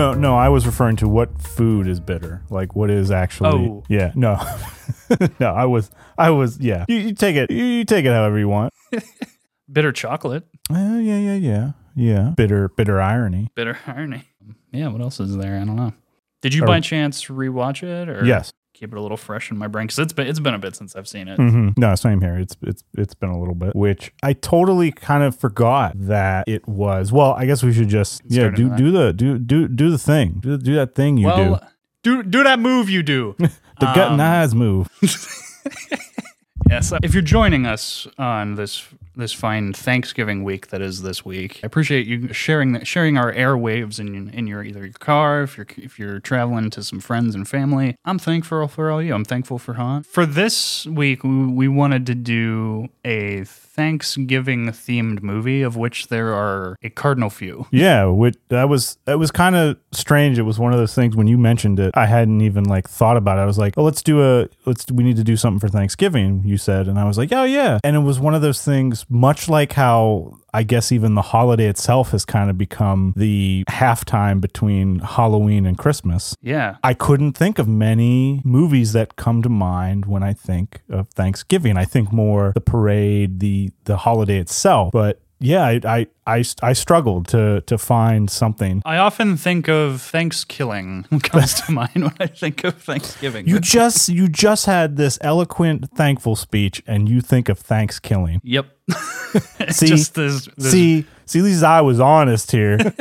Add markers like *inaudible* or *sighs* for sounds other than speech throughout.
No, no, I was referring to what food is bitter. Like what is actually Oh. Yeah, no. *laughs* no, I was I was yeah. You, you take it you, you take it however you want. *laughs* Bitter chocolate. Uh, yeah, yeah, yeah. Yeah. Bitter bitter irony. Bitter irony. Yeah, what else is there? I don't know. Did you Or- by chance rewatch it or Yes. Keep it a little fresh in my brain? Because it's been, it's been a bit since I've seen it. Mm-hmm. No, same here. It's it's it's been a little bit, which I totally kind of forgot that it was. Well, I guess we should just yeah Start do do the do do do the thing. Do, do that thing you well, do do that move you do. do. *laughs* The gut and um, eyes move. *laughs* Yes. If you're joining us on this this fine Thanksgiving week that is this week, I appreciate you sharing that, sharing our airwaves in in your either your car, if you're if you're traveling to some friends and family. I'm thankful for all you. I'm thankful for Han. For this week, we, we wanted to do a Thanksgiving themed movie, of which there are a cardinal few. Yeah, which that was that was kind of strange. It was one of those things when you mentioned it, I hadn't even like thought about it. I was like, "Oh, let's do a let's we need to do something for Thanksgiving." You said, and I was like, "Oh yeah." And it was one of those things, much like how I guess even the holiday itself has kind of become the halftime between Halloween and Christmas. Yeah. I couldn't think of many movies that come to mind when I think of Thanksgiving. I think more the parade, the the holiday itself. But yeah, I I I, I struggled to to find something. I often think of Thanksgiving *laughs* comes to mind when I think of Thanksgiving. You just you just had this eloquent thankful speech and you think of Thanksgiving. Yep. *laughs* See? just this, this See, see at least I was honest here. *laughs*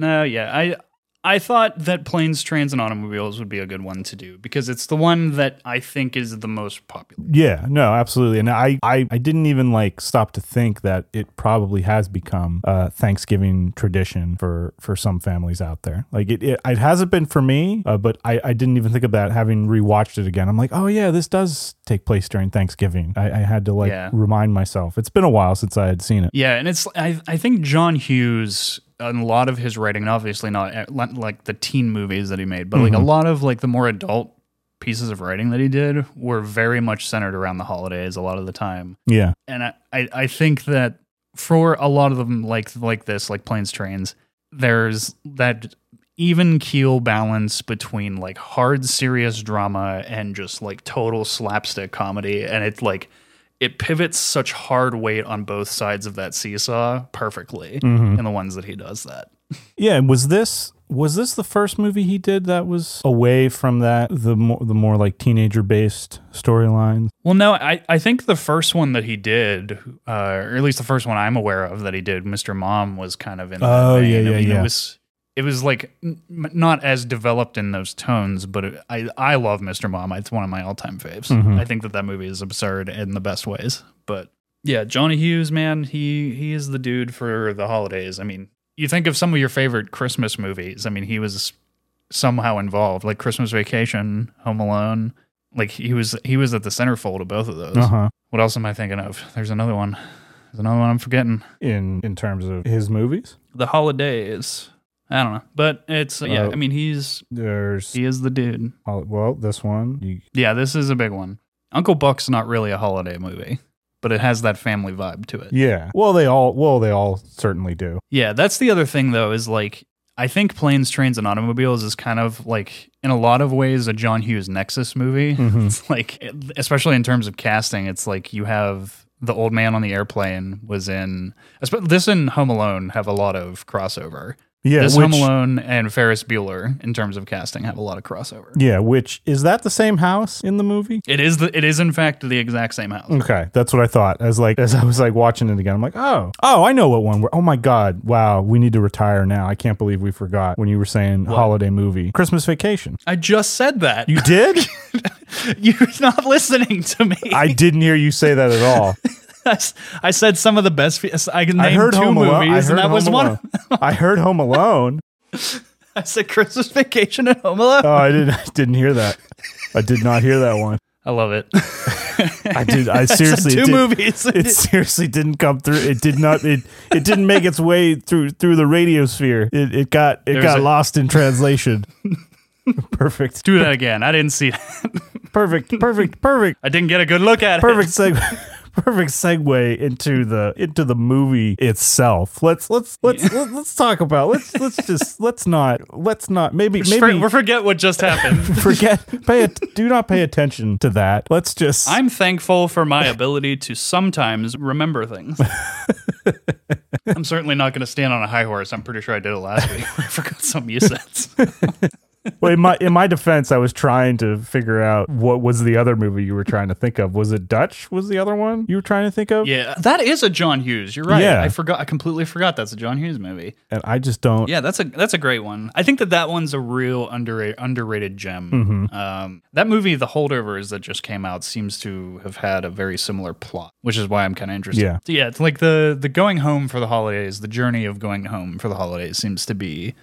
No, yeah. I I thought that planes, trains, and automobiles would be a good one to do because it's the one that I think is the most popular. Yeah, no, absolutely. And I, I, I didn't even like stop to think that it probably has become a Thanksgiving tradition for, for some families out there. Like it, it, it hasn't been for me, uh, but I, I didn't even think of that having rewatched it again. I'm like, oh yeah, this does take place during Thanksgiving. I, I had to like Yeah. remind myself. It's been a while since I had seen it. Yeah, and it's I I think John Hughes a lot of his writing, obviously not uh, like the teen movies that he made, but like a lot of like the more adult pieces of writing that he did were very much centered around the holidays a lot of the time. Yeah. and I, I, I think that for a lot of them like like this like planes trains there's that even keel balance between like hard serious drama and just like total slapstick comedy and it's like it pivots such hard weight on both sides of that seesaw perfectly in the ones that he does that Yeah. and Was this was this the first movie he did that was away from that the more the more like teenager based storylines? Well, no, I, I think the first one that he did, uh, or at least the first one I'm aware of that he did, Mr. Mom, was kind of in. Oh, vein. yeah, I yeah, mean, yeah. It was it was like n- not as developed in those tones, but it, I I love Mr. Mom. It's one of my all time faves. Mm-hmm. I think that that movie is absurd in the best ways. But yeah, Johnny Hughes, man, he he is the dude for the holidays. I mean, you think of some of your favorite Christmas movies. I mean, he was somehow involved, like Christmas Vacation, Home Alone. Like he was he was at the centerfold of both of those. Uh huh. What else am I thinking of? There's another one. There's another one I'm forgetting. In in terms of his movies, The Holidays. I don't know, but it's yeah. Uh, I mean, he's there's he is the dude. oh, well this one. You, Yeah, this is a big one. Uncle Buck's not really a holiday movie, but it has that family vibe to it. yeah. Well, they all well they all certainly do. Yeah, that's the other thing though, is like I think Planes, Trains, and Automobiles is kind of like in a lot of ways a John Hughes Nexus movie. *laughs* It's like especially in terms of casting, it's like you have the old man on the airplane was in this and Home Alone have a lot of crossover. Yeah. this which, Home Alone and Ferris Bueller in terms of casting have a lot of crossover. Yeah. Which is that the same house in the movie? It is the it is in fact the exact same house. Okay, that's what I thought. As like as I was like watching it again, I'm like, oh, oh, I know what one. We're, oh my god, wow, we need to retire now. I can't believe we forgot when you were saying holiday movie, Christmas Vacation. I just said that. You did? *laughs* You're not listening to me. I didn't hear you say that at all. *laughs* *laughs* I said some of the best. fe- I can name I heard two Home Alone. I movies, heard and that Home was Alone. one. I heard Home Alone. *laughs* I said Christmas Vacation and Home Alone. Oh, I didn't. I didn't hear that. I did not hear that one. I love it. *laughs* I did. I seriously two did- movies. It seriously didn't come through. It did not. It it didn't make its way through through the radio sphere. It it got it There's got a- lost in translation. perfect. Do that again. I didn't see that. Perfect. Perfect. Perfect. I didn't get a good look at Perfect it. Perfect segue. *laughs* perfect segue into the into the movie itself. Let's let's let's let's, let's talk about let's let's just *laughs* let's not let's not maybe Just maybe for- we forget what just happened. *laughs* forget pay it do not pay attention to that. Let's just I'm thankful for my ability to sometimes remember things. I'm certainly not going to stand on a high horse. I'm pretty sure I did it last week. I forgot something you said. *laughs* well, in my in my defense, I was trying to figure out what was the other movie you were trying to think of. Was it Dutch? Was the other one you were trying to think of? Yeah, that is a John Hughes. You're right. Yeah. I forgot. I completely forgot that's a John Hughes movie. And I just don't. Yeah, that's a that's a great one. I think that that one's a real underrated underrated gem. Mm-hmm. Um, that movie, The Holdovers, that just came out, seems to have had a very similar plot, which is why I'm kind of interested. Yeah. yeah. It's like the the going home for the holidays, the journey of going home for the holidays seems to be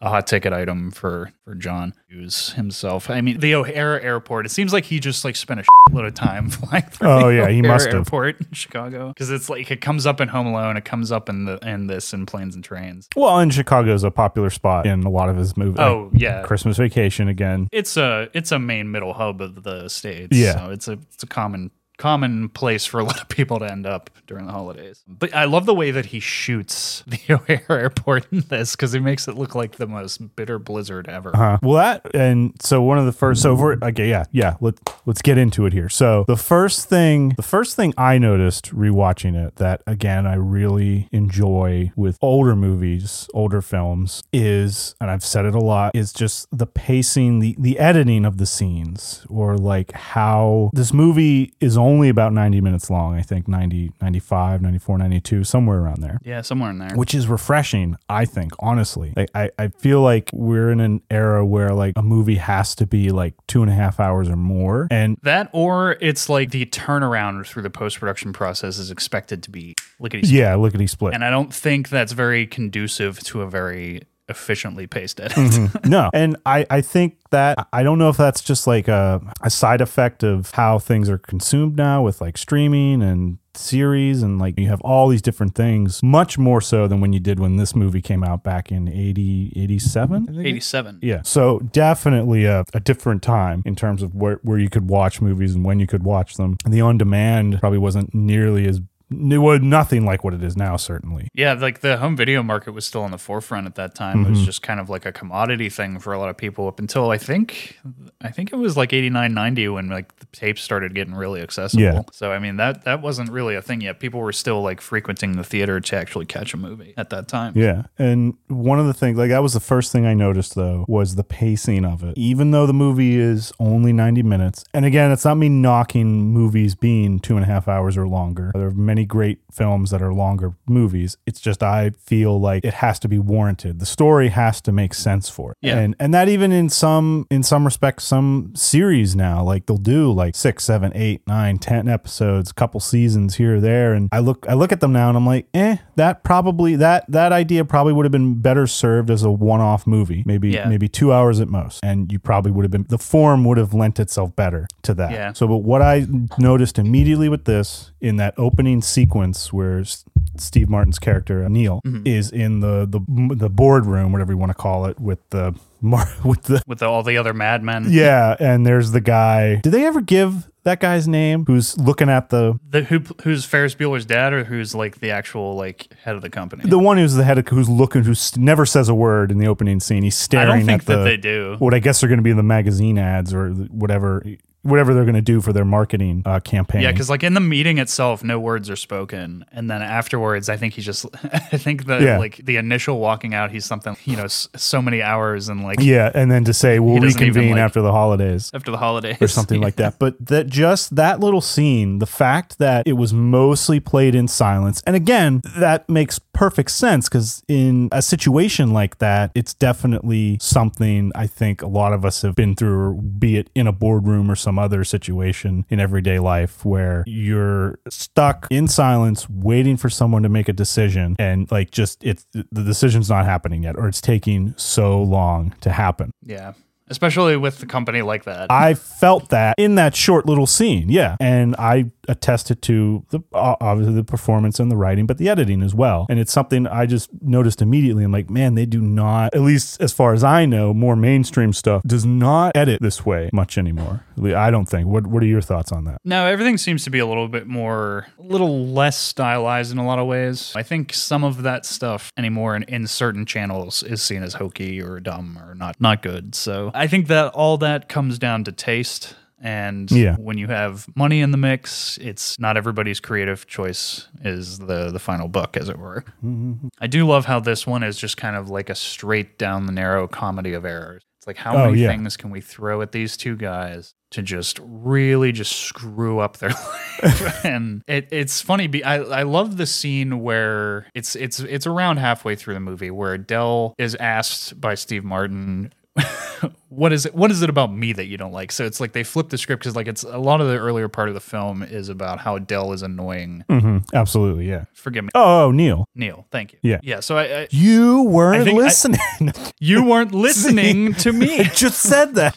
a hot ticket item for for John Hughes himself. I mean, the O'Hare Airport. It seems like he just like spent a load of time *laughs* flying through. Oh, the yeah, he must have. Airport in Chicago because it's like it comes up in Home Alone, it comes up in the in this in Planes and Trains. Well, and is a popular spot in a lot of his movies. Oh yeah, Christmas Vacation again. it's a it's a main middle hub of the states. Yeah. so it's a it's a common common place for a *laughs* lot of people to end up during the holidays. But I love the way that he shoots *laughs* the O'Hare Airport in this because it makes it look like the most bitter blizzard ever. Uh, well, that and so one of the first. So for okay, yeah, yeah. Let let's get into it here. So the first thing, the first thing I noticed rewatching it that again I really enjoy with older movies, older films is, and I've said it a lot, is just the pacing, the the editing of the scenes, or like how this movie is only about 90 minutes long. I think 90, 95, 94, 92, somewhere around there Yeah, somewhere in there. which is refreshing i think honestly like, I, I feel like we're in an era where like a movie has to be like two and a half hours or more and that or it's like the turnaround through the post production process is expected to be lickety split. yeah lickety split And I don't think that's very conducive to a very efficiently paced edit. Mm-hmm. *laughs* no and i i think that i don't know if that's just like a, a side effect of how things are consumed now with like streaming and series and like you have all these different things much more so than when you did when this movie came out back in 80 87 I think it- 87. Yeah. So definitely a, a different time in terms of where, where you could watch movies and when you could watch them. And the on demand probably wasn't nearly as it was nothing like what it is now, certainly. Yeah, like the home video market was still on the forefront at that time. It Mm-hmm. was just kind of like a commodity thing for a lot of people up until I think I think it was like 89 90 when like the tapes started getting really accessible. Yeah. So I mean that that wasn't really a thing yet. People were still like frequenting the theater to actually catch a movie at that time. Yeah. And one of the things, like, that was the first thing I noticed, though, was the pacing of it. Even though the movie is only 90 minutes. And again, it's not me knocking movies being two and a half hours or longer. There are many great films that are longer movies. It's just, I feel like it has to be warranted. The story has to make sense for it. Yeah. And, and that even in some, in some respects, some series now, like they'll do like six, seven, eight, nine, ten episodes, couple seasons here or there. And I look, I look at them now and I'm like, eh, that probably, that, that idea probably would have been better served as a one-off movie, maybe, Yeah. maybe two hours at most. And you probably would have been, the form would have lent itself better to that. Yeah. So, but what I noticed immediately with this in that opening sequence where S- Steve Martin's character Neil Mm-hmm. is in the the the boardroom, whatever you want to call it, with the mar- *laughs* with the With all the other madmen. yeah, and there's the guy. Did they ever give that guy's name? Who's looking at the The who who's Ferris Bueller's dad or who's like the actual like head of the company? the one who's the head of who's looking who never says a word in the opening scene. He's staring. I don't think at the that they do. what I guess they're going to be in the magazine ads or whatever whatever they're going to do for their marketing uh, campaign. Yeah, because like in the meeting itself, no words are spoken, and then afterwards, I think he just, *laughs* I think the Yeah. like the initial walking out, he's something, you know, s- so many hours and like yeah, and then to say we'll doesn't even, reconvene like- after the holidays. after the holidays or something like *laughs* that. But that just that little scene, the fact that it was mostly played in silence, and again, that makes perfect sense because in a situation like that, it's definitely something I think a lot of us have been through, be it in a boardroom or some other situation in everyday life where you're stuck in silence, waiting for someone to make a decision, and like just it's the decision's not happening yet, or it's taking so long to happen. Yeah. Especially with a company like that. I felt that in that short little scene. Yeah. And I attested to the obviously the performance and the writing, but the editing as well. And it's something I just noticed immediately. I'm like, man, they do not, at least as far as I know, more mainstream stuff does not edit this way much anymore. I don't think. What What are your thoughts on that? no, everything seems to be a little bit more, a little less stylized in a lot of ways. I think some of that stuff anymore in, in certain channels is seen as hokey or dumb or not not good. So I think that all that comes down to taste. And Yeah. when you have money in the mix, it's not everybody's creative choice is the the final book, as it were. Mm-hmm. I do love how this one is just kind of like a straight down the narrow comedy of errors. It's like how Oh, many yeah. things can we throw at these two guys to just really just screw up their *laughs* life? *laughs* and it, it's funny. Be, I I love the scene where it's it's it's around halfway through the movie where Dell is asked by Steve Martin. *laughs* what is it what is it about me that you don't like so it's like they flip the script because like it's a lot of the earlier part of the film is about how dell is annoying hmm Absolutely. Yeah. forgive me Oh, Neil. neil thank you Yeah. yeah so i, I You weren't I- listening. *laughs* you weren't listening *laughs* to me i just said that.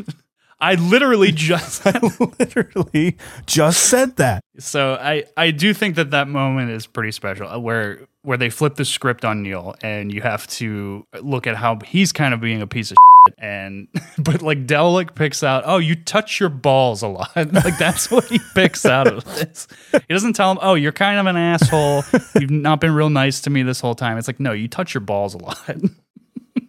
i literally just I Literally just said that. so i i do think that that moment is pretty special uh, where where they flip the script on neil and you have to look at how he's kind of being a piece of *laughs* shit and *laughs* but like Delic picks out oh you touch your balls a lot. *laughs* Like that's what he picks out of this. He doesn't tell him oh you're kind of an asshole. You've not been real nice to me this whole time. It's like no you touch your balls a lot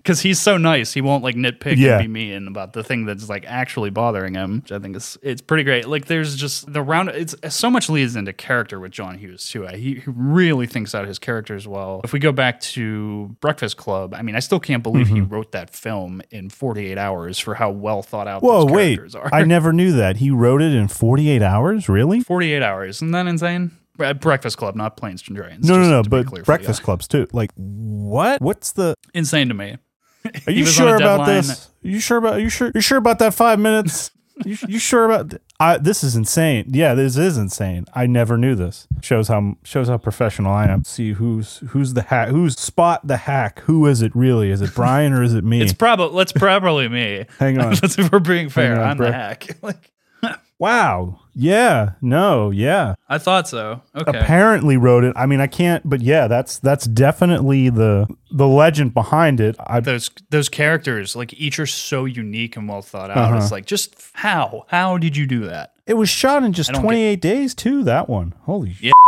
because he's so nice he won't like nitpick Yeah. and be mean about the thing that's like actually bothering him which i think is it's pretty great like there's just the round it's so much leads into character with john hughes too he, he really thinks out his characters well if we go back to breakfast club i mean i still can't believe he mm-hmm. wrote that film in 48 hours for how well thought out Whoa, those wait. characters are I never knew that. He wrote it in 48 hours? Really? 48 hours isn't that insane Bre- breakfast club not planes and trains No, no, no, but clear for the breakfast clubs too. Like, what? What's the. insane to me Are *laughs* you was on a sure about this? You sure about you sure you sure about that five minutes? you, you sure about th- I, this is insane. Yeah, this is insane. I never knew this. Shows how shows how professional I am. See who's who's the hack. Who's spot the hack? Who is it really? Is it Brian or is it me? it's probably let's probably me Hang on. *laughs* If we're being fair. on, I'm bro. the hack. *laughs* like, wow. Yeah. No. Yeah. I thought so. Okay. Apparently wrote it. I mean, I can't. But yeah, that's that's definitely the the legend behind it. I those those characters, like each are so unique and well thought out. Uh-huh. It's like just how how did you do that? it was shot in just don't get- 28 days too. That one. Holy Yeah. Cool.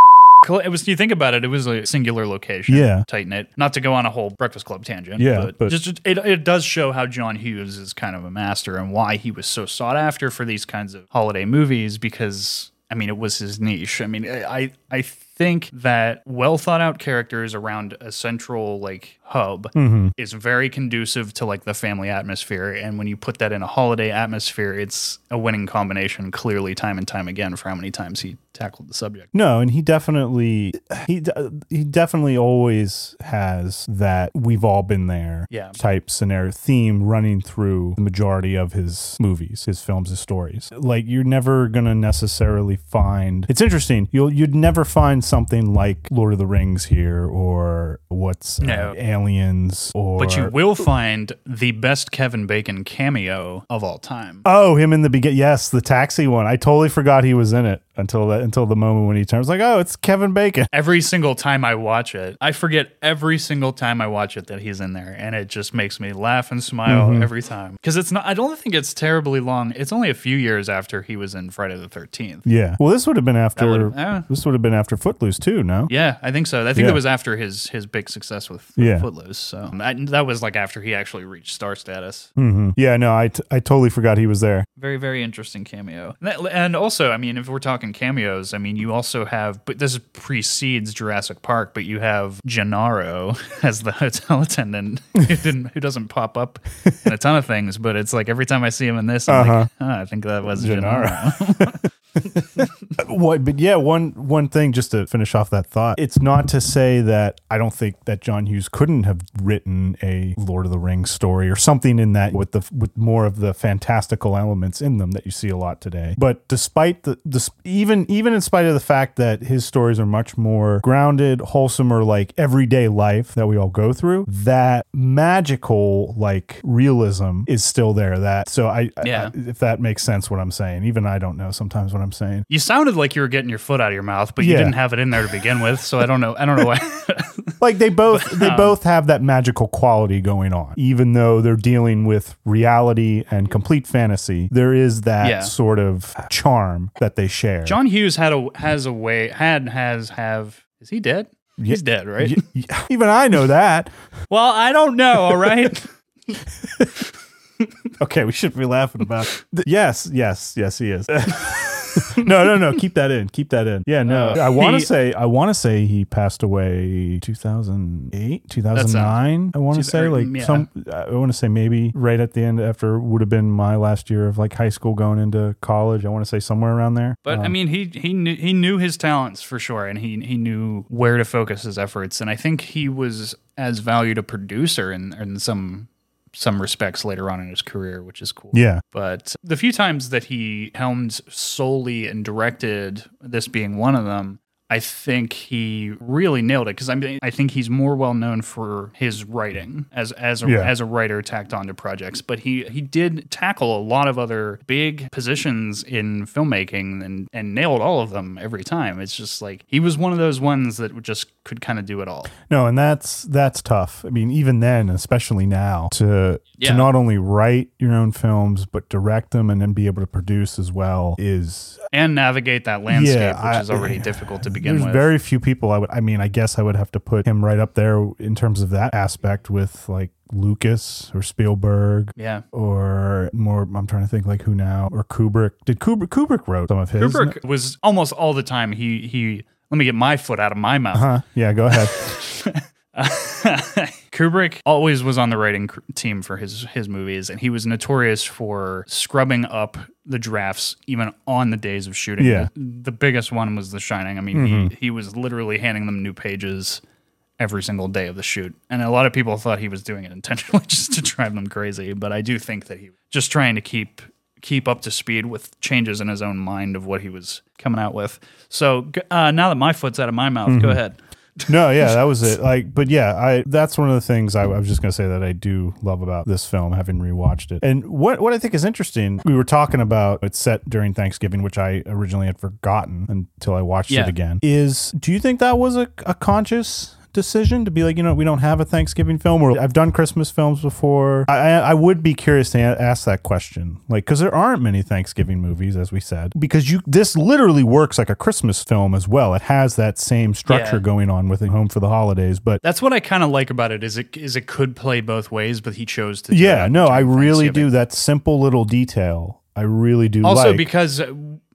It was. You think about it, it was a singular location. Yeah. tight knit. Not to go on a whole Breakfast Club tangent. Yeah, but, but- just it, it does show how John Hughes is kind of a master and why he was so sought after for these kinds of holiday movies because. I mean, it was his niche. I mean, I I think that well thought out characters around a central like hub Mm-hmm. is very conducive to like the family atmosphere. And when you put that in a holiday atmosphere, it's a winning combination. Clearly, time and time again, for how many times he tackled the subject. No, and he definitely he he definitely always has that we've all been there Yeah. type scenario theme running through the majority of his movies, his films, his stories. Like you're never gonna necessarily find. It's interesting. You'll you'd never find something like Lord of the Rings here or what's uh, No. Aliens or. But you will find the best Kevin Bacon cameo of all time. Oh, him in the beginning. Yes, the taxi one. I totally forgot he was in it until that until the moment when he turns like, oh, it's Kevin Bacon. *laughs* Every single time I watch it, I forget every single time I watch it that he's in there, and it just makes me laugh and smile Mm-hmm. every time. Because it's not. I don't think it's terribly long. It's only a few years after he was in Friday the Thirteenth. Yeah. Well, this would have been after. eh. This would have been after Footloose too. No. Yeah, I think so. I think Yeah. it was after his his big success with, Yeah. Footloose. So that, that was like after he actually reached star status. hmm Yeah. No, I, t- I totally forgot he was there. Very, very interesting cameo. And that- And also, I mean, if we're talking cameos, I mean, you also have, but this precedes Jurassic Park, but you have Gennaro *laughs* as the hotel attendant *laughs* who didn't, who doesn't pop up in a ton of things, but it's like every time I see him in this, I'm like, Uh-huh. "Ah, I think that was Gennaro. Gennaro. *laughs* *laughs* what but yeah one one thing just to finish off that thought it's not to say that i don't think that john hughes couldn't have written a lord of the rings story or something in that with the with more of the fantastical elements in them that you see a lot today but despite the, the even even in spite of the fact that his stories are much more grounded wholesome or like everyday life that we all go through that magical like realism is still there that so i, Yeah. I if that makes sense what i'm saying even i don't know sometimes what i'm saying You sounded like you were getting your foot out of your mouth, but you Yeah. didn't have it in there to begin with. So I don't know. I don't know why. *laughs* like they both *laughs* they um, both have that magical quality going on even though they're dealing with reality and complete fantasy there is that Yeah. sort of charm that they share John Hughes had a has a way had has have. Is he dead? He's dead, right? *laughs* Even i know that Well, I don't know. All right. okay we shouldn't be laughing about Th- yes yes yes he is *laughs* no no no keep that in keep that in yeah no Uh, i want to say i want to say he passed away 2008 2009 i want to say like yeah. some i want to say maybe right at the end after would have been my last year of like high school going into college i want to say somewhere around there But I Um, mean, he he knew he knew his talents for sure, and he he knew where to focus his efforts. And I think he was as valued a producer in in some some respects later on in his career, which is cool. yeah But the few times that he helmed solely and directed, this being one of them, I think he really nailed it because I mean I think he's more well known for his writing as as a, Yeah. as a writer tacked onto projects, but he he did tackle a lot of other big positions in filmmaking and and nailed all of them every time. It's just like he was one of those ones that just could kind of do it all. No, and that's that's tough. I mean, even then, especially now, to Yeah. to not only write your own films but direct them and then be able to produce as well is And navigate that landscape, Yeah, which I- is already difficult to begin there's with. very few people I would I mean, I guess I would have to put him right up there in terms of that aspect with like Lucas or Spielberg yeah. or more I'm trying to think like who now or Kubrick. Did Kubrick Kubrick wrote some of his? Kubrick was almost all the time he he let me get my foot out of my mouth. Huh? Yeah, go ahead. *laughs* Kubrick always was on the writing cr- team for his his movies, and he was notorious for scrubbing up the drafts even on the days of shooting. Yeah. The, the biggest one was The Shining. I mean, he he was literally handing them new pages every single day of the shoot, and a lot of people thought he was doing it intentionally *laughs* just to drive them crazy. But I do think that he was just trying to keep keep up to speed with changes in his own mind of what he was coming out with. So uh, now that my foot's out of my mouth, go ahead. No, yeah, *laughs* that was it. Like, but yeah, I that's one of the things I, I was just gonna say that I do love about this film, having rewatched it. And what what I think is interesting, we were talking about it's set during Thanksgiving, which I originally had forgotten until I watched Yeah. it again. Is do you think that was a, a conscious decision to be like, you know, we don't have a Thanksgiving film, or I've done Christmas films before. I, I, I would be curious to a- ask that question, like, because there aren't many Thanksgiving movies, as we said, because you this literally works like a Christmas film as well. It has that same structure Yeah. going on with Home for the Holidays, but. That's what I kind of like about it. Is it is it could play both ways, but he chose to. Yeah, no, I really do that simple little detail. I really do Also, like. because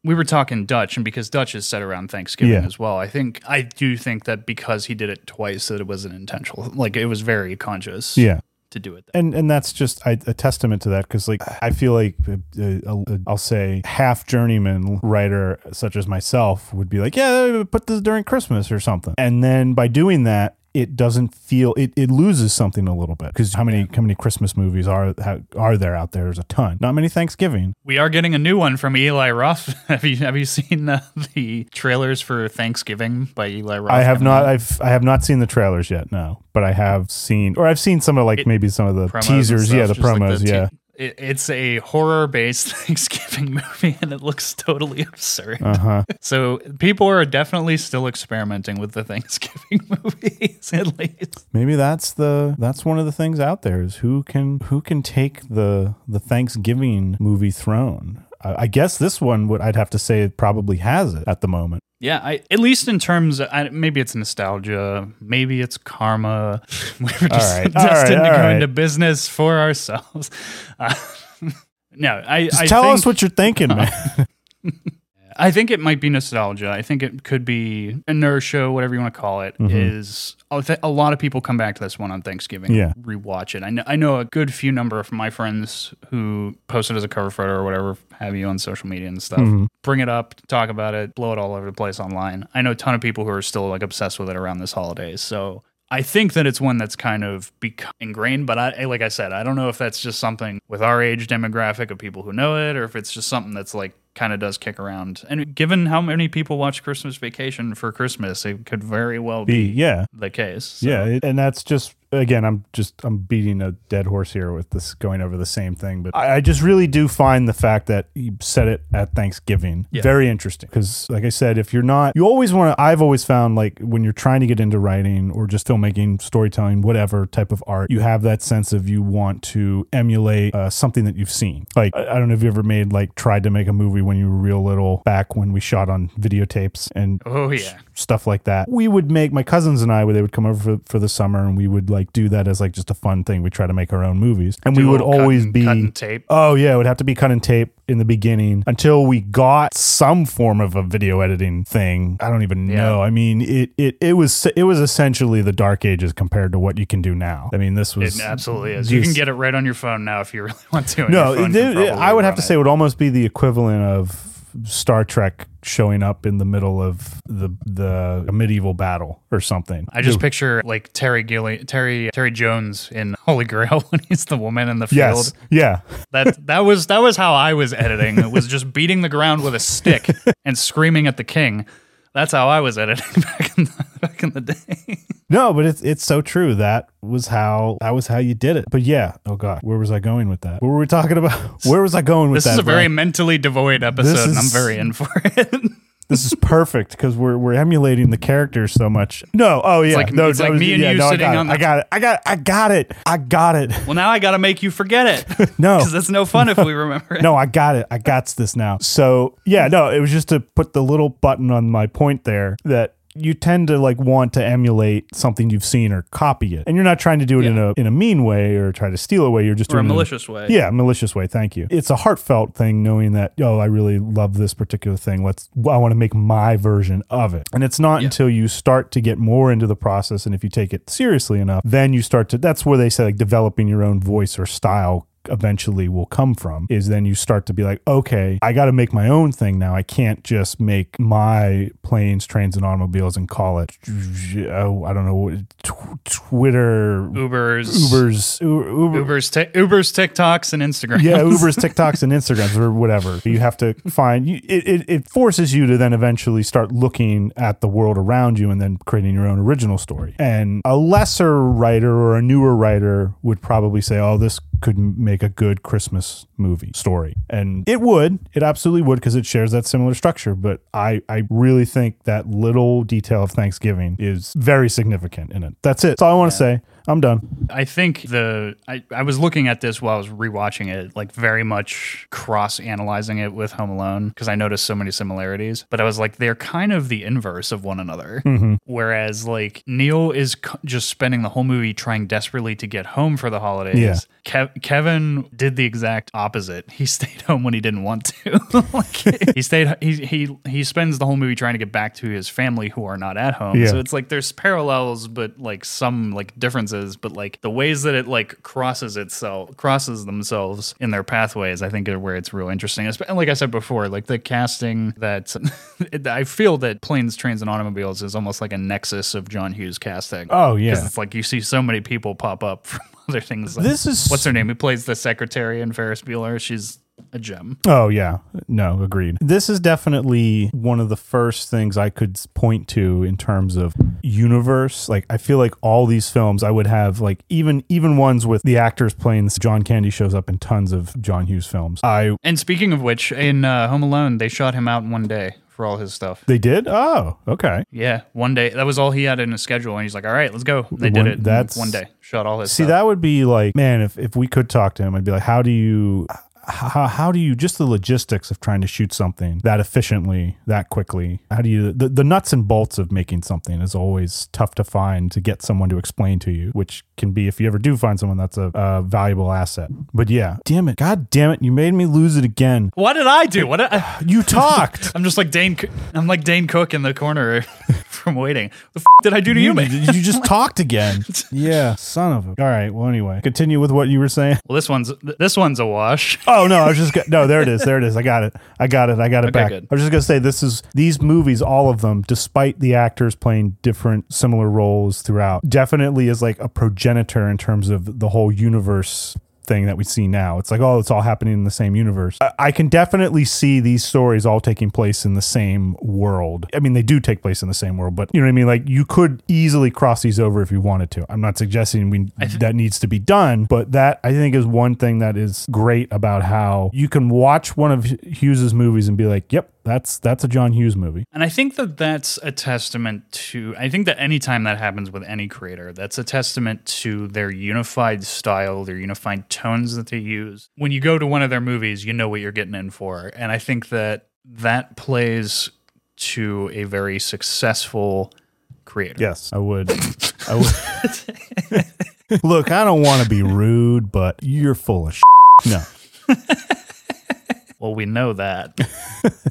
we were talking Dutch, and because Dutch is set around Thanksgiving Yeah. as well, I think I do think that because he did it twice, that it wasn't intentional. Like it was very conscious. yeah. to do it. and and that's just I, a testament to that because like I feel like uh, uh, uh, I'll say half journeyman writer such as myself would be like yeah put this during Christmas or something and then by doing that it doesn't feel it, it loses something a little bit. Because how many how many Christmas movies are are there out there? There's a ton. Not many Thanksgiving. We are getting a new one from Eli Roth. *laughs* have you have you seen the, the trailers for Thanksgiving by Eli Roth? I have not out? I've I have not seen the trailers yet no. But I have seen or I've seen some of like It- maybe some of the Promos teasers. Yeah the stuff, just like promos te- yeah It, it's a horror based *laughs* Thanksgiving movie, and it looks totally absurd. uh huh *laughs* So people are definitely still experimenting with the Thanksgiving *laughs* movies, at least. maybe that's the that's one of the things out there is who can who can take the the Thanksgiving movie throne. I, I guess this one would I'd have to say it probably has it at the moment. Yeah, I, at least in terms, of, I, maybe it's nostalgia, maybe it's karma. We *laughs* were just right, destined right, to go right. into business for ourselves. *laughs* Uh, *laughs* no, I, Just I tell think, us what you're thinking, man. I think it might be nostalgia. I think it could be inertia, whatever you want to call it. Mm-hmm. Is I thi- a lot of people come back to this one on Thanksgiving, Yeah. rewatch it. I know, I know a good few number of my friends who post it as a cover photo or whatever have you on social media and stuff. Mm-hmm. Bring it up, talk about it, blow it all over the place online. I know a ton of people who are still like obsessed with it around this holiday. So I think that it's one that's kind of bec- ingrained, but I, like I said, I don't know if that's just something with our age demographic of people who know it, or if it's just something that's like kind of does kick around. And given how many people watch Christmas Vacation for Christmas, it could very well Be be yeah, the case. So- yeah, and that's just again, I'm just I'm beating a dead horse here with this going over the same thing, but I, I just really do find the fact that you said it at Thanksgiving Yeah. very interesting because, like I said, if you're not, you always want to. I've always found like when you're trying to get into writing or just filmmaking, storytelling, whatever type of art, you have that sense of you want to emulate uh, something that you've seen. Like I, I don't know if you ever made like tried to make a movie when you were real little back when we shot on videotapes and Oh yeah. Stuff like that. We would make my cousins and I, where they would come over for, for the summer and we would like do that as like just a fun thing. We try to make our own movies, and Do we would always and- be. cut and tape. Oh yeah, it would have to be cut and tape in the beginning until we got some form of a video editing thing. I don't even Yeah. know. I mean, it it it was it was essentially the dark ages compared to what you can do now. I mean, this was It absolutely is. You can get it right on your phone now if you *laughs* really want to. no, it- it- I would have to say it would almost be the equivalent of Star Trek showing up in the middle of the the medieval battle or something. I just picture like Terry Gilly, Terry Terry Jones in *laughs* Holy Grail when he's the woman in the field. yes, yeah, That that was that was how I was editing. It was just beating the ground with a stick *laughs* and screaming at the king. That's how I was editing *laughs* back in the, back in the day. No, but it's it's so true. That was how that was how you did it. But yeah, oh god, where was I going with that? What were we talking about? *laughs* Where was I going with that? This that? is a very Brian? mentally devoid episode, and I'm very in for it. *laughs* this is perfect because we're we're emulating the characters so much. No, oh yeah, like- no, it's like was- me and yeah, you no, I sitting it. on the- I got it. I got I got it. I got it. well, now I got to make you forget it *laughs* No. because it's no fun if we remember it. no, I got it. I got this now. So yeah, no, it was just to put the little button on my point there that you tend to like want to emulate something you've seen or copy it, and you're not trying to do it in a in a mean way or try to steal a way. You're just or a doing it in a malicious way. Yeah, malicious way. Thank you. It's a heartfelt thing, knowing that oh, I really love this particular thing. Let's. I want to make my version of it, and it's not until you start to get more into the process, and if you take it seriously enough, then you start to. That's where they say like developing your own voice or style eventually will come from is then you start to be like okay i got to make my own thing now. I can't just make my planes trains and automobiles and call it oh i don't know twitter Ubers, ubers uber, Ubers, Ti- Ubers, TikToks, and Instagram. yeah, *laughs* Uber's, TikToks, and Instagrams or whatever. You have to find you, it, it. It forces you to then eventually start looking at the world around you and then creating your own original story. And a lesser writer or a newer writer would probably say, "Oh, this could make a good Christmas movie story," and it would. It absolutely would because it shares that similar structure. But I, I really think that little detail of Thanksgiving is very significant in it. That's it. That's all I want to say. I'm done. I think the I, I was looking at this while I was rewatching it, like very much cross analyzing it with Home Alone because I noticed so many similarities. But I was like, they're kind of the inverse of one another. Mm-hmm. Whereas like Neil is c- just spending the whole movie trying desperately to get home for the holidays. Yeah. Kev- Kevin did the exact opposite. He *laughs* stayed home when he didn't want to. *laughs* like *laughs* he stayed. He he he spends the whole movie trying to get back to his family who are not at home. Yeah. So it's like there's parallels, but like some like differences. But like the ways that it like crosses itself, crosses themselves in their pathways, I think are where it's real interesting. And like I said before, like the casting that *laughs* I feel that Planes, Trains, and Automobiles is almost like a nexus of John Hughes casting. Oh, yeah. it's like you see so many people pop up *laughs* from other things. Like, This is- what's her name? Who plays the secretary in Ferris Bueller? She's a gem. Oh yeah, no, agreed. This is definitely one of the first things I could point to in terms of universe. Like I feel like all these films I would have like even even ones with the actors playing. John Candy shows up in tons of John Hughes films. I And speaking of which, in uh, Home Alone, they shot him out in one day for all his stuff. they did. Oh, okay. Yeah, one day. That was all he had in his schedule, and he's like, "All right, let's go." They did One- it. that's- one day. Shot all his. See, stuff. that would be like, man, if, if we could talk to him, I'd be like, how do you how, how do you just the logistics of trying to shoot something that efficiently, that quickly? How do you the, the nuts and bolts of making something is always tough to find to get someone to explain to you, which can be if you ever do find someone that's a, a valuable asset. But yeah, damn it, god damn it, you made me lose it again. What did I do? What did I, *sighs* You talked. *laughs* I'm just like Dane. I'm like Dane Cook in the corner *laughs* from waiting. The f- did I do to you, you, man? you just *laughs* talked again. Yeah, son of a. All right. Well, anyway, continue with what you were saying. Well, this one's this one's a wash. Oh Oh, no, I was just go- no. There it is. There it is. I got it. I got it. I got it Okay, back. good. I was just gonna say this is these movies, all of them, despite the actors playing different, similar roles throughout, definitely is like a progenitor in terms of the whole universe thing that we see now. It's like, oh, it's all happening in the same universe. I, I can definitely see these stories all taking place in the same world. I mean, they do take place in the same world, but you know what I mean? Like you could easily cross these over if you wanted to. I'm not suggesting we that needs to be done, but that I think is one thing that is great about how you can watch one of Hughes's movies and be like, yep, that's that's a John Hughes movie. And I think that that's a testament to, I think that anytime that happens with any creator, that's a testament to their unified style, their unified tones that they use. When you go to one of their movies, you know what you're getting in for. And I think that that plays to a very successful creator. Yes, I would. I would. *laughs* Look, I don't want to be rude, but you're full of shit. No. *laughs* Well, we know that. *laughs*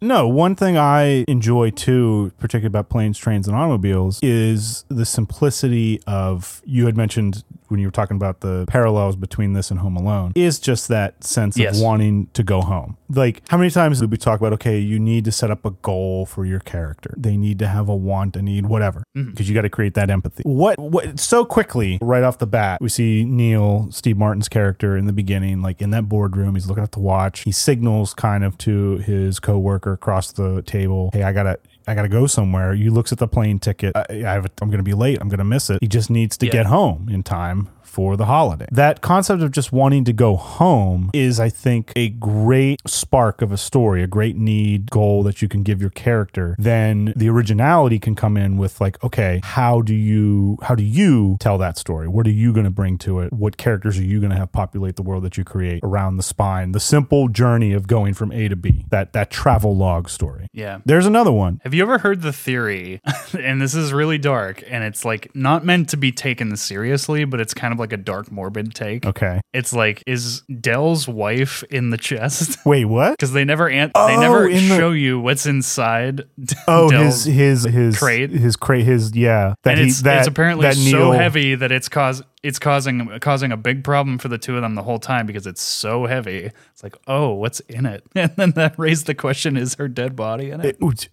No, one thing I enjoy too, particularly about planes, trains, and automobiles, is the simplicity of you had mentioned when you were talking about the parallels between this and Home Alone, is just that sense Yes. of wanting to go home. Like, how many times did we talk about, okay, you need to set up a goal for your character? They need to have a want, a need, whatever, mm-hmm. because you got to create that empathy. What, what, so quickly, right off the bat, we see Neil, Steve Martin's character in the beginning, like in that boardroom, he's looking at the watch. He signals kind of to his coworker across the table, hey, I got to, I gotta go somewhere. He looks at the plane ticket. I, I have a, I'm gonna be late. I'm gonna miss it. He just needs to Yeah. get home in time for the holiday. That concept of just wanting to go home is, I think, a great spark of a story, a great need goal that you can give your character. Then the originality can come in with like, okay, how do you how do you tell that story? What are you going to bring to it? What characters are you going to have populate the world that you create around the spine? The simple journey of going from A to B. That that travel log story. Yeah. There's another one. Have you ever heard the theory? *laughs* and this is really dark, and it's like not meant to be taken seriously, but it's kind of like a dark, morbid take. Okay. It's like, is Dell's wife in the chest? *laughs* Wait, what? Because they never ant- Oh, they never in the- show you what's inside. *laughs* Oh, Dell's his his his crate? his crate, his yeah. That and he it's, that it's apparently that so heavy that it's cause it's causing causing a big problem for the two of them the whole time because it's so heavy. It's like, oh, what's in it? *laughs* And then that raised the question: Is her dead body in it? It-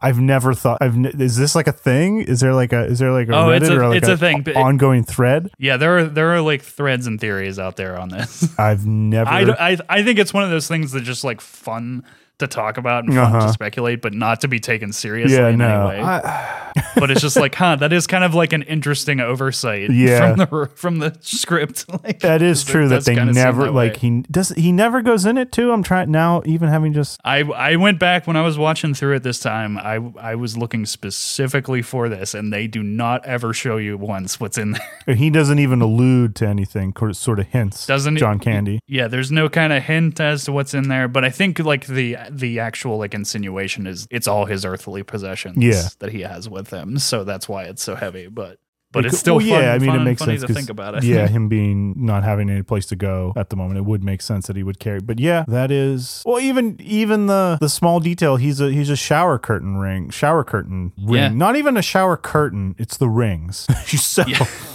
I've never thought. I've ne- is this like a thing? Is there like a is there like a Oh, Reddit it's a- or like it's a thing, but ongoing thread? yeah, there are there are like threads and theories out there on this. I've *laughs* never. I, I I think it's one of those things that just like fun to talk about and fun Uh-huh. to speculate, but not to be taken seriously yeah, in no. any way. I, *sighs* but it's just *laughs* like, huh, that is kind of like an interesting oversight Yeah. from the from the *laughs* script. *laughs* Like that is it true that they never that like he does he never goes in it too. I'm trying now, even having just I I went back when I was watching through it this time. I I was looking specifically for this, and they do not ever show you once what's in there. he doesn't even allude to anything. Sort of hints. Doesn't he- John Candy? Yeah, there's no kind of hint as to what's in there, but I think like the the actual like insinuation is it's all his earthly possessions Yeah. that he has with him, so that's why it's so heavy. But but it's still well, fun, yeah. I mean, it makes sense to think about it. Yeah, *laughs* him being not having any place to go at the moment, it would make sense that he would carry. But yeah, that is well. Even even the the small detail. He's a he's a shower curtain ring, shower curtain ring. Yeah. Not even a shower curtain. It's the rings. *laughs* you sell.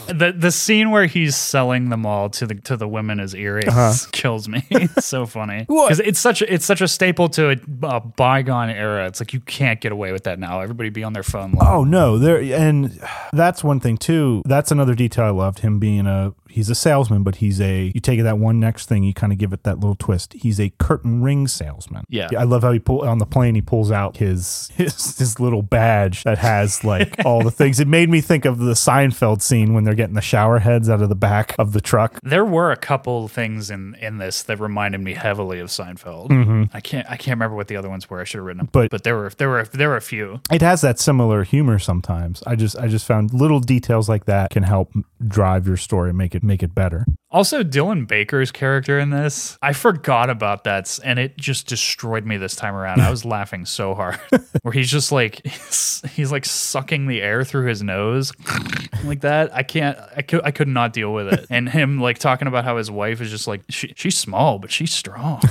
the the scene where he's selling them all to the to the women as earrings Uh-huh. *laughs* kills me. it's so funny because it's such a, it's such a staple to a, a bygone era. It's like you can't get away with that now. Everybody be on their phone. Like, Oh no, there and that's one thing That's another detail I loved. Him being a he's a salesman, but he's a you take that one next thing, you kind of give it that little twist. He's a curtain ring salesman. Yeah. I love how he pull on the plane. He pulls out his *laughs* his his little badge that has like all the things. It made me think of the Seinfeld scene when they're getting the shower heads out of the back of the truck. There were a couple things in in this that reminded me heavily of Seinfeld. I can't I can't remember what the other ones were. I should have written them, Mm-hmm. But- but there were there were there were a few. It has that similar humor sometimes. I just I just found little details like that can help drive your story, and make it make it better. Also, Dylan Baker's character in this, I forgot about that, and it just destroyed me this time around. I was *laughs* laughing so hard, *laughs* where he's just like he's, he's like sucking the air through his nose, *laughs* like that. I can't, I could, I could not deal with it. And him like talking about how his wife is just like she, she's small, but she's strong.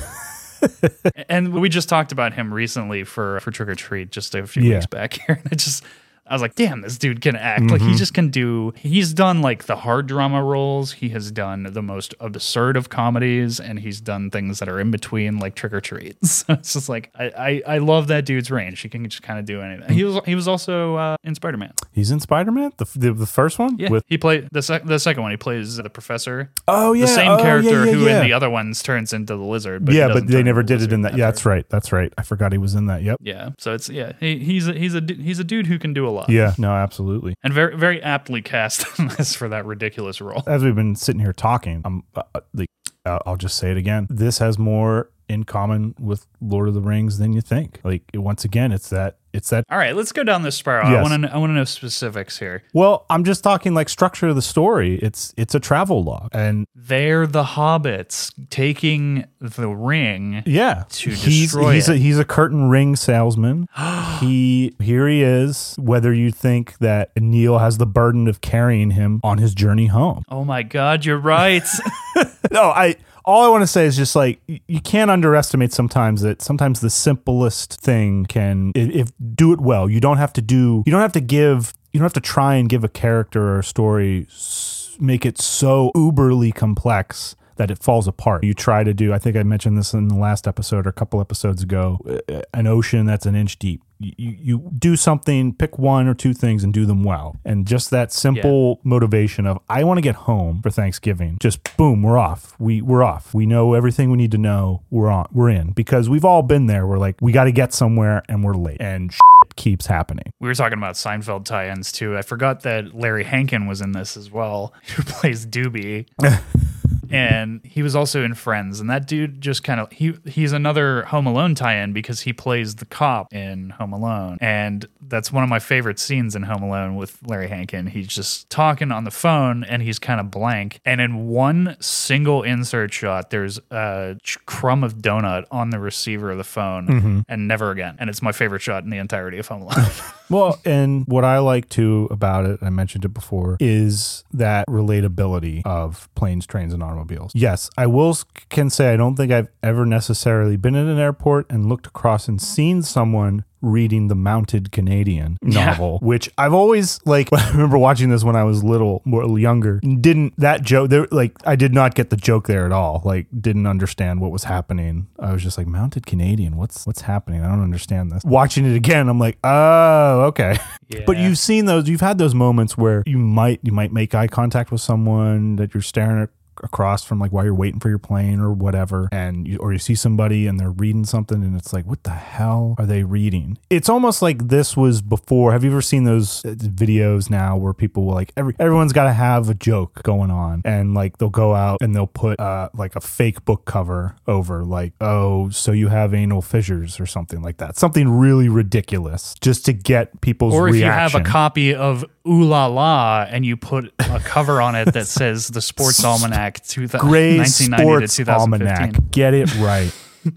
and we just talked about him recently for for Trick 'r Treat just a few Yeah. weeks back here, and it just. I was like, damn, this dude can act. Like he just can do. He's done like the hard drama roles. He has done the most absurd of comedies, and he's done things that are in between, like Trick 'r Treat. *laughs* So it's just like I, I, I love that dude's range. He can just kind of do anything. He was he was also uh, in Spider Man. He's in Spider Man, the, the the first one. Yeah, With he played the sec- the second one. He plays the professor, oh yeah, the same oh, character yeah, who yeah. in the other ones turns into the lizard. But yeah, but they never did it in that. Yeah, that's right. That's right. I forgot he was in that. Yep. Yeah, so it's yeah, he, he's a, he's a he's a dude who can do a lot. Yeah. No, absolutely. and very very aptly cast *laughs* for that ridiculous role. As we've been sitting here talking, I'm uh, uh, like, uh, I'll just say it again. This has more in common with Lord of the Rings than you think. Like once again, it's that it's that. All right, let's go down this spiral. I want to I want to know specifics here. Well, I'm just talking like structure of the story. It's it's a travel log, and They're the hobbits taking the ring. yeah, To he's destroy he's it. a he's a curtain ring salesman. *gasps* he here he is. Whether you think that Neil has the burden of carrying him on his journey home. Oh my god, you're right. *laughs* *laughs* no, I all I want to say is just like you can't underestimate sometimes that sometimes the simplest thing can if, do it well. You don't have to do you don't have to give you don't have to try and give a character or a story make it so uberly complex that it falls apart. You try to do I think I mentioned this in the last episode or a couple episodes ago, uh, an ocean that's an inch deep. You, you do something, pick one or two things and do them well. And just that simple motivation of I want to get home for Thanksgiving. Just boom, we're off. We we're off. We know everything we need to know. We're on. We're in because we've all been there. We're like we got to get somewhere and we're late and shit keeps happening. we were talking about Seinfeld tie-ins too. I forgot that Larry Hankin was in this as well, *laughs* who plays Doobie. *laughs* and he was also in Friends. And that dude just kind of he he's another Home Alone tie-in because he plays the cop in Home Alone, and that's one of my favorite scenes in Home Alone with Larry Hankin. He's just talking on the phone and he's kind of blank, and in one single insert shot, there's a crumb of donut on the receiver of the phone, mm-hmm. and never again. And it's my favorite shot in the entirety of Home Alone. *laughs* Well, and what I like too about it, I mentioned it before, is that relatability of planes, trains, and automobiles. Yes, I will can say I don't think I've ever necessarily been in an airport and looked across and seen someone reading the Mounted Canadian Yeah. novel, which I've always like. *laughs* I remember watching this when I was little, more younger. Didn't that joke there? Like, I did not get the joke there at all. Like, didn't understand what was happening. I was just like, Mounted Canadian. What's what's happening? I don't understand this. Watching it again, I'm like, oh, okay. *laughs* But you've seen those. You've had those moments where you might you might make eye contact with someone that you're staring at across from like while you're waiting for your plane or whatever and you, or you see somebody and they're reading something and it's like what the hell are they reading? It's almost like this was before. Have you ever seen those uh, videos now where people will like every everyone's got to have a joke going on and like they'll go out and they'll put uh like a fake book cover over like oh so you have anal fissures or something like that. Something really ridiculous just to get people's or if you have a copy of Ooh La La and you put a cover on it that says the Sports *laughs* Almanac two, Gray 1990 to Sports 2015. Almanac. Get it right.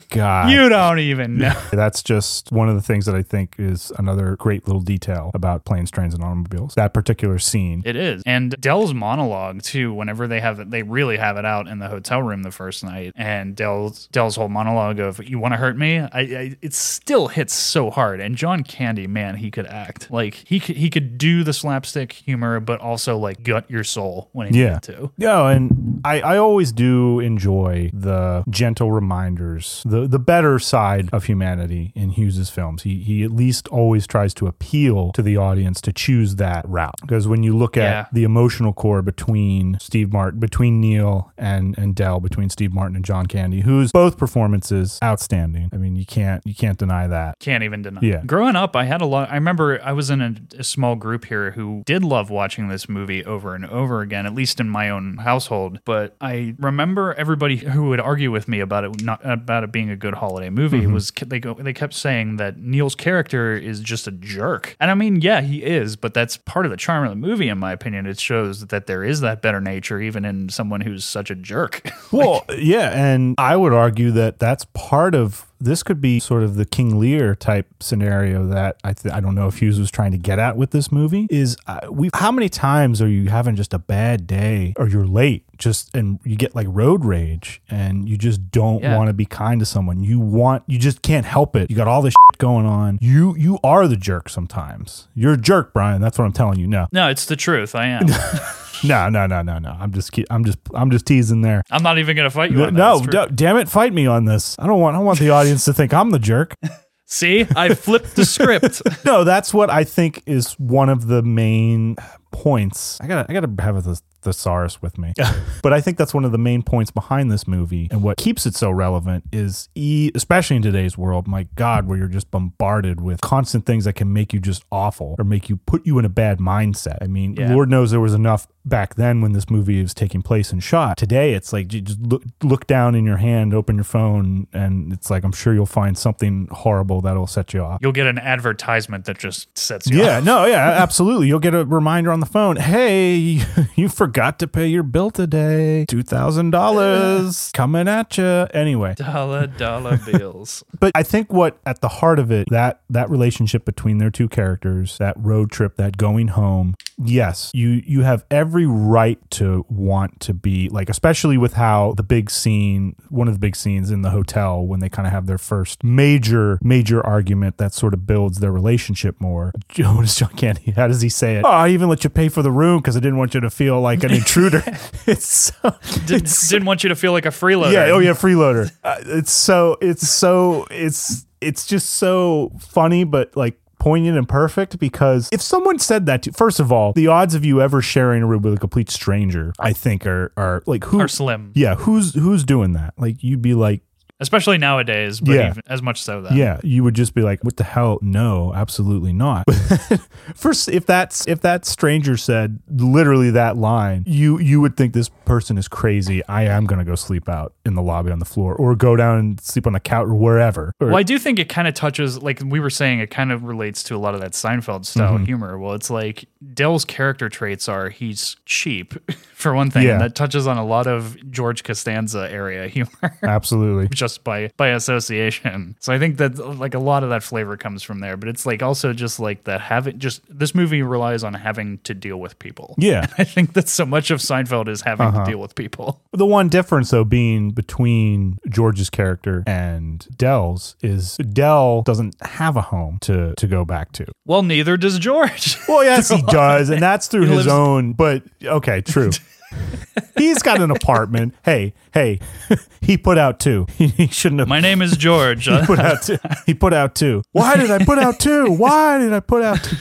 God. You don't even know. *laughs* That's just one of the things that I think is another great little detail about planes, trains, and automobiles. That particular scene. It is. And Dell's monologue too, whenever they have it, they really have it out in the hotel room the first night. And Dell's Dell's whole monologue of "You want to hurt me?" I, I it still hits so hard. And John Candy, man, he could act like he could he could do the slapstick humor, but also like gut your soul when he Yeah. needed to. Yeah, and I, I always do enjoy the gentle reminders, the the better side of humanity in Hughes's films. He he at least always tries to appeal to the audience to choose that route. Because when you look at Yeah. the emotional core between Steve Martin, between Neil and and Dell, between Steve Martin and John Candy, whose both performances outstanding. I mean, you can't you can't deny that. Can't even deny. Yeah. Growing up, I had a lot. I remember I was in a, a small group here who did love watching this movie over and over again, at least in my own household. But I remember everybody who would argue with me about it not about it being a good holiday movie Mm-hmm. was they go they kept saying that Neil's character is just a jerk. And I mean, yeah, he is, but that's part of the charm of the movie in my opinion. It shows that there is that better nature even in someone who's such a jerk. *laughs* Well, yeah, and I would argue that that's part of this could be sort of the King Lear type scenario that I th- I don't know if Hughes was trying to get at with this movie is uh, we how many times are you having just a bad day or you're late just and you get like road rage and you just don't Yeah. want to be kind to someone you want you just can't help it you got all this shit going on you you are the jerk sometimes you're a jerk Brian that's what I'm telling you no no, it's the truth. I am. *laughs* no no no no no I'm just ki- I'm just I'm just teasing there I'm not even gonna fight you on that. no, It's true. d- damn it, fight me on this. I don't want I want the audience to think I'm the jerk. *laughs* See, I flipped the script. *laughs* No, that's what I think is one of the main points. I gotta I gotta have a thesaurus with me. *laughs* but I think that's one of the main points behind this movie and what keeps it so relevant is e especially in today's world, my God, where you're just bombarded with constant things that can make you just awful or make you put you in a bad mindset. I mean, Yeah. Lord knows there was enough back then when this movie was taking place and shot. Today it's like you just look look down in your hand, open your phone, and it's like I'm sure you'll find something horrible that'll set you off. You'll get an advertisement that just sets you Yeah, off. no, yeah, absolutely. You'll get a reminder on the phone. Hey, *laughs* you forgot to pay your bill today. Two thousand dollars *laughs* coming at you. Anyway, Dollar dollar *laughs* bills. but I think what at the heart of it that that relationship between their two characters, that road trip, that going home. Yes, you you have every right to want to be like, especially with how the big scene, one of the big scenes in the hotel when they kind of have their first major major argument that sort of builds their relationship more. Is John Candy? How does he say it? Oh, I even let you pay for the room because I didn't want you to feel like an intruder. *laughs* *laughs* it's so, Didn't, didn't want you to feel like a freeloader. yeah. Oh, yeah. Freeloader. Uh, it's so. It's so. It's. It's just so funny, but like poignant and perfect because if someone said that to first of all the odds of you ever sharing a room with a complete stranger i think are are like who Are slim. yeah who's who's doing that like you'd be like Especially nowadays, but Yeah. even, as much so then. yeah you would just be like what the hell no absolutely not *laughs* first if that's if that stranger said literally that line you you would think this person is crazy i am gonna go sleep out in the lobby on the floor or go down and sleep on the couch or wherever Or- Well, I do think it kind of touches, like we were saying, it kind of relates to a lot of that Seinfeld style Mm-hmm. humor. Well, it's like Dell's character traits are he's cheap, *laughs* for one thing. Yeah. And that touches on a lot of George Costanza area *laughs* humor. absolutely just by by association. *laughs* So I think that like a lot of that flavor comes from there, but it's like also just like that having just this movie relies on having to deal with people. *laughs* yeah I think that so much of Seinfeld is having Uh-huh. to deal with people. *laughs* The one difference, though, being between George's character and Dell's is Dell doesn't have a home to to go back to. Well, neither does George. Well, yes, he does, and that's through He his lives- own. But okay, true. He's got an apartment. Hey, hey, he put out two. He, *laughs* he shouldn't have. My name is George. *laughs* Uh, put out two. He put out two. Why did I put out two? Why did I put out two?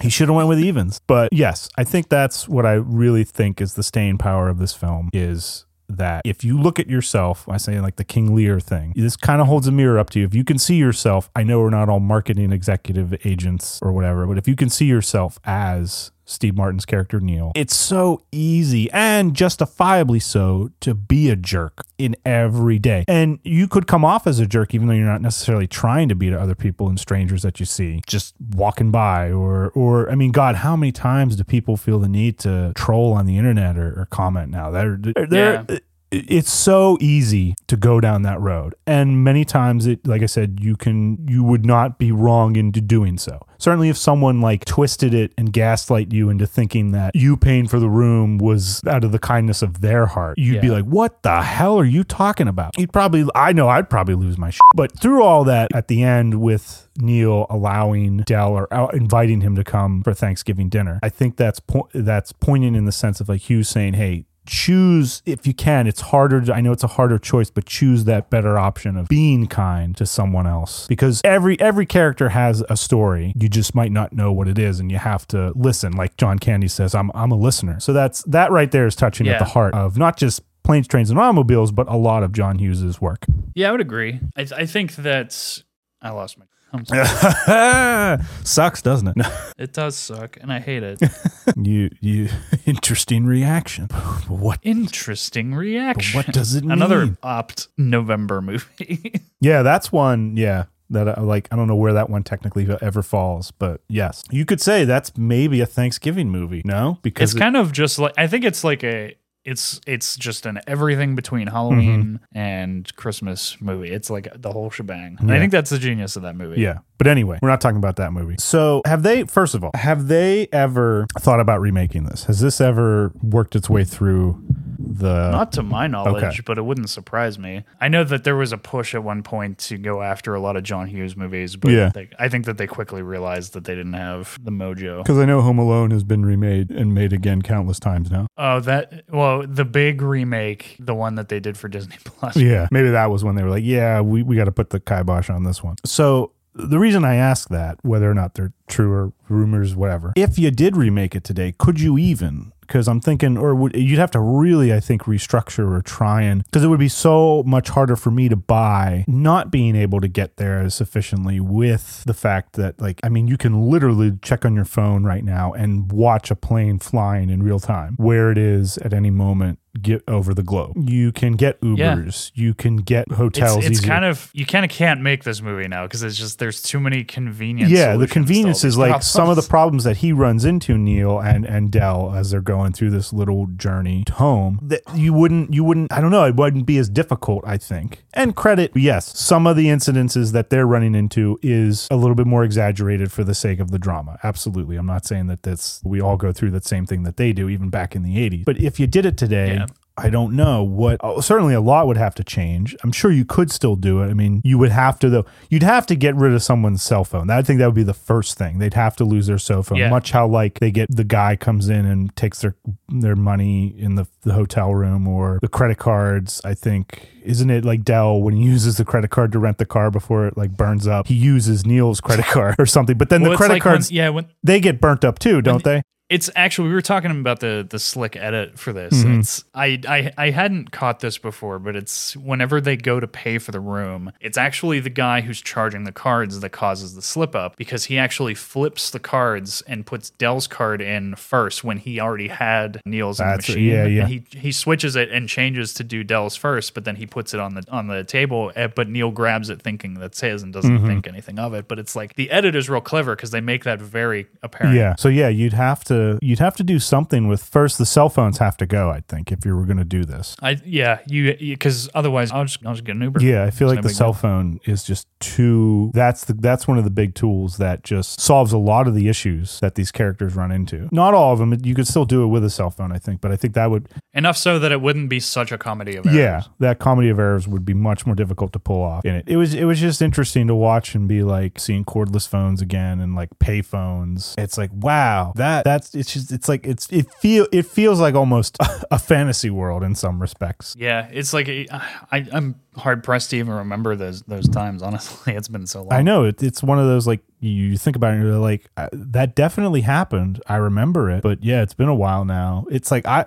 He should have went with evens. But yes, I think that's what I really think is the staying power of this film is that if you look at yourself, I say like the King Lear thing, this kind of holds a mirror up to you. If you can see yourself, I know we're not all marketing executive agents or whatever, but if you can see yourself as Steve Martin's character Neil, it's so easy and justifiably so to be a jerk in every day. And you could come off as a jerk even though you're not necessarily trying to be to other people and strangers that you see just walking by or or I mean God, how many times do people feel the need to troll on the internet or, or comment now? They're they're Yeah. It's so easy to go down that road and many times it like i said you can you would not be wrong into doing so certainly if someone like twisted it and gaslight you into thinking that you paying for the room was out of the kindness of their heart you'd be like what the hell are you talking about you'd probably i know i'd probably lose my shit. but through all that at the end with Neil allowing Dell or out- inviting him to come for Thanksgiving dinner. I think that's po- that's poignant in the sense of like Hugh saying, "Hey, choose if you can. It's harder. To, I know it's a harder choice, but choose that better option of being kind to someone else because every every character has a story. You just might not know what it is, and you have to listen. Like John Candy says, "I'm I'm a listener." So that's that right there is touching at the heart of not just planes, trains, and automobiles, but a lot of John Hughes's work. yeah, I would agree. I, I think that's I lost my. I'm *laughs* sorry. Sucks, doesn't it? *laughs* it does suck, and I hate it. *laughs* you you interesting reaction. What Interesting reaction. what does it mean? Another opt November movie. Yeah, that's one. Yeah, that I like. I don't know where that one technically ever falls, but yes, you could say that's maybe a Thanksgiving movie. No, because it's it- kind of just like I think it's like a it's it's just an everything between Halloween Mm-hmm. and Christmas movie. It's like the whole shebang. And Yeah. I think that's the genius of that movie. Yeah. But anyway, we're not talking about that movie. So, have they, first of all, have they ever thought about remaking this? Has this ever worked its way through the. Not to my knowledge, Okay. but it wouldn't surprise me. I know that there was a push at one point to go after a lot of John Hughes movies, but Yeah. they, I think that they quickly realized that they didn't have the mojo. Because I know Home Alone has been remade and made again countless times now. Oh, that well, the big remake, the one that they did for Disney *laughs* Plus. Yeah. Maybe that was when they were like, yeah, we, we got to put the kibosh on this one. So the reason I ask that, whether or not they're true or rumors, whatever, if you did remake it today, could you even? Because I'm thinking, or would, you'd have to really, I think, restructure or try and, because it would be so much harder for me to buy, not being able to get there sufficiently with the fact that, like, I mean, you can literally check on your phone right now and watch a plane flying in real time where it is at any moment get over the globe. You can get Yeah. Ubers, you can get hotels. It's, it's kind of you kind of can't make this movie now because it's just there's too many convenience. yeah, the solutions to all convenience is like some of the problems. problems that he runs into Neil and and Dell as they're going through this little journey home. That you wouldn't you wouldn't I don't know it wouldn't be as difficult I think. And credit yes, some of the incidences that they're running into is a little bit more exaggerated for the sake of the drama. Absolutely, I'm not saying that that's we all go through that same thing that they do even back in the 80s. But if you did it today. Yeah. I don't know what. oh, certainly, a lot would have to change. I'm sure you could still do it. I mean, you would have to though. You'd have to get rid of someone's cell phone. I think that would be the first thing. They'd have to lose their cell phone. Yeah. Much how like they get the guy comes in and takes their their money in the the hotel room or the credit cards. I think isn't it like Dell when he uses the credit card to rent the car before it like burns up? He uses Neil's credit *laughs* card or something. But then Well, the credit like when- cards yeah, when they get burnt up too, don't they? It's actually we were talking about the the slick edit for this. Mm-hmm. It's I, I I hadn't caught this before, but it's whenever they go to pay for the room, it's actually the guy who's charging the cards that causes the slip up because he actually flips the cards and puts Dell's card in first when he already had Neil's in the That's- machine. yeah, yeah. And he he switches it and changes to do Dell's first, but then he puts it on the on the table. eh, But Neil grabs it thinking that's his and doesn't Mm-hmm. think anything of it. But it's like the edit is real clever because they make that very apparent. Yeah. So yeah, you'd have to you'd have to do something with first the cell phones have to go, I think, if you were gonna do this. I yeah you because otherwise I'll just I'll just get an Uber. Yeah, I feel It's like no the cell deal. phone is just too that's the that's one of the big tools that just solves a lot of the issues that these characters run into. Not all of them, you could still do it with a cell phone, I think, but I think that would enough so that it wouldn't be such a comedy of errors. yeah, that comedy of errors would be much more difficult to pull off in it. It was it was just interesting to watch and be like seeing cordless phones again and like pay phones. It's like wow, that that's it's just it's like it's it feel it feels like almost *laughs* a fantasy world in some respects. yeah. It's like I I'm hard pressed to even remember those those times. Honestly, *laughs* it's been so long. I know it, it's one of those like you think about it, and you're like uh, that definitely happened. I remember it, but yeah, it's been a while now. It's like I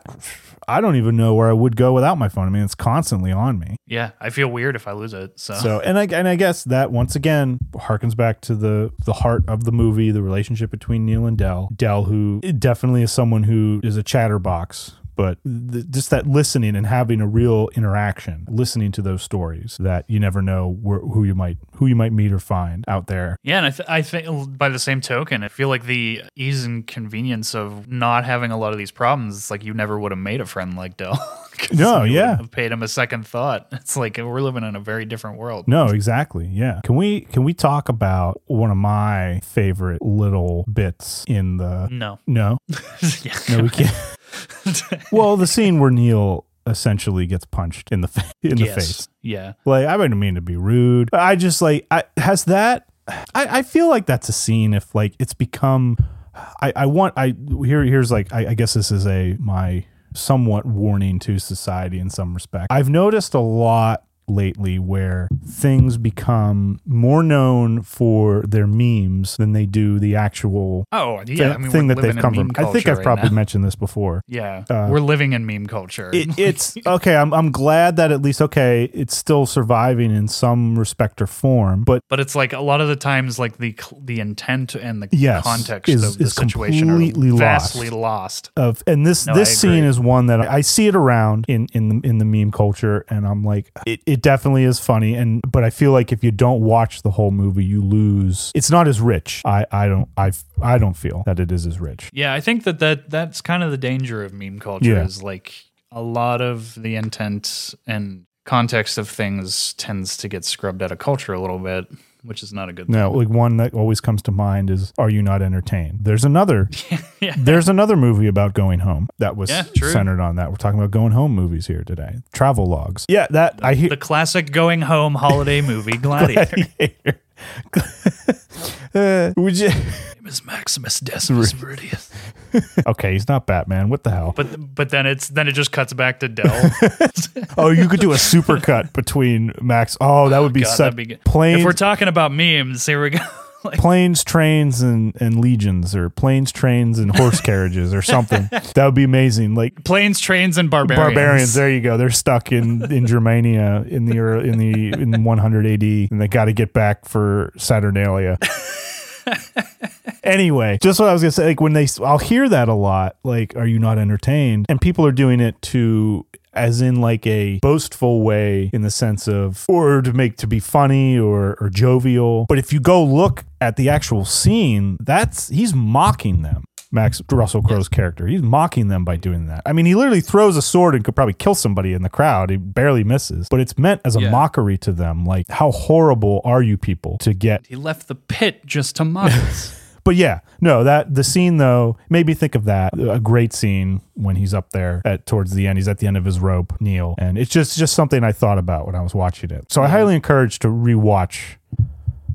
I don't even know where I would go without my phone. I mean, it's constantly on me. Yeah, I feel weird if I lose it. So, So and I and I guess that once again harkens back to the the heart of the movie, the relationship between Neil and Dell. Dell, who definitely is someone who is a chatterbox. But th- just that listening and having a real interaction, listening to those stories that you never know where, who you might who you might meet or find out there. yeah, and I, th- I think by the same token, I feel like the ease and convenience of not having a lot of these problems. It's like you never would have made a friend like Dell. *laughs* No, yeah. have paid him a second thought. *laughs* It's like we're living in a very different world. No, exactly. Yeah. Can we can we talk about one of my favorite little bits in the No, No. *laughs* yeah. No, we can't. *laughs* well, the scene where Neil essentially gets punched in the fa- in the yes. face. Yeah. Like I didn't mean to be rude. But I just like I has that I, I feel like that's a scene if like it's become I, I want I here here's like I, I guess this is a my somewhat warning to society in some respect. I've noticed a lot lately where things become more known for their memes than they do the actual Oh yeah, I mean, thing that they've come from. I think I've right probably now. mentioned this before. Yeah, uh, we're living in meme culture. It, *laughs* it's okay. I'm I'm glad that at least okay, it's still surviving in some respect or form, but but it's like a lot of the times, like the the intent and the Yes, context is- of the is situation completely are lost. vastly lost. of and this No, this scene is one that I, I see it around in in the in the meme culture and I'm like it, it definitely is funny and but I feel like if you don't watch the whole movie you lose it's not as rich. I I don't I I don't feel that it is as rich. Yeah, I think that, that that's kind of the danger of meme culture Yeah. is like a lot of the intent and context of things tends to get scrubbed out of culture a little bit, which is not a good thing. no like one that always comes to mind is Are You Not Entertained there's another *laughs* Yeah. there's another movie about going home that was Yeah, centered on that we're talking about going home movies here today travel logs yeah that I hear The classic going home holiday movie *laughs* Gladiator. Gladiator. *laughs* uh, would you is Maximus Decimus Meridius. *laughs* okay he's not Batman what the hell But but then it's then it just cuts back to Dell. *laughs* Oh, you could do a super cut *laughs* between Max. Oh, that would be oh, God, such that'd be good. planes, If we're talking about memes, here we go. like, planes, trains, and and legions, or planes, trains, and horse carriages, or something. That would be amazing. Like planes, trains, and barbarians. barbarians. There you go. They're stuck in in Germania in the in the in 100 AD, and they got to get back for Saturnalia. Anyway, just what I was gonna say. Like when they, I'll hear that a lot. Like, are you not entertained? And people are doing it to. As in, like a boastful way, in the sense of, or to make to be funny or or jovial. But if you go look at the actual scene, that's he's mocking them. Max Russell Crowe's character. He's mocking them by doing that. I mean, he literally throws a sword and could probably kill somebody in the crowd. He barely misses, but it's meant as a Yeah. mockery to them. Like, how horrible are you people to get? He left the pit just to *laughs* mock us. But yeah, no, that the scene though made me think of that. A great scene when he's up there at towards the end. He's at the end of his rope, Neil, and it's just just something I thought about when I was watching it. So I highly encourage to rewatch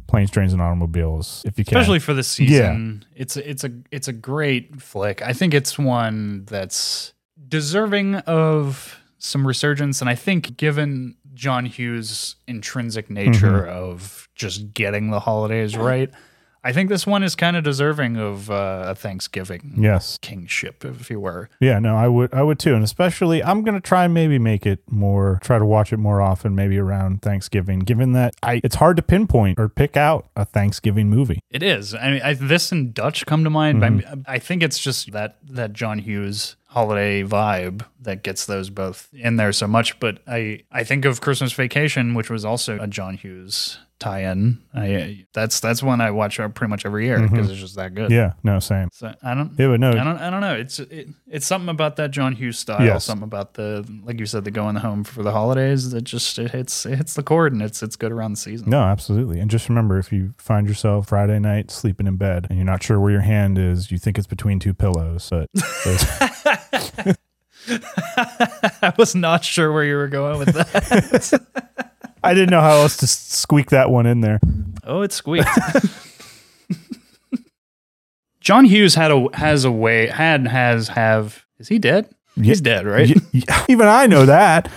Planes, Trains, and Automobiles if you can. especially for this season. yeah. It's a, it's a it's a great flick. I think it's one that's deserving of some resurgence, and I think given John Hughes' intrinsic nature Mm-hmm. of just getting the holidays right, I think this one is kind of deserving of uh, a Thanksgiving yes, kingship, if you were. Yeah, no, I would I would too. And especially I'm gonna try and maybe make it more try to watch it more often, maybe around Thanksgiving, given that I it's hard to pinpoint or pick out a Thanksgiving movie. It is. I mean, I, this and Dutch come to mind. Mm-hmm. But I, I think it's just that that John Hughes holiday vibe that gets those both in there so much. But I I think of Christmas Vacation, which was also a John Hughes tie-in. I that's that's one I watch pretty much every year because it's just that good. Mm-hmm. Yeah, no, same. So I don't. Yeah, but no, I don't. I don't know. It's it, it's something about that John Hughes style. Yes. Something about the like you said, the going home for the holidays. That just it hits it hits the chord and it's it's good around the season. no, absolutely. And just remember if you find yourself Friday night sleeping in bed and you're not sure where your hand is, you think it's between two pillows. But *laughs* I was not sure where you were going with that. *laughs* I didn't know how else to squeak that one in there. oh, it squeaked. *laughs* John Hughes had a has a way had has have is he dead? He's dead, right? Even I know that.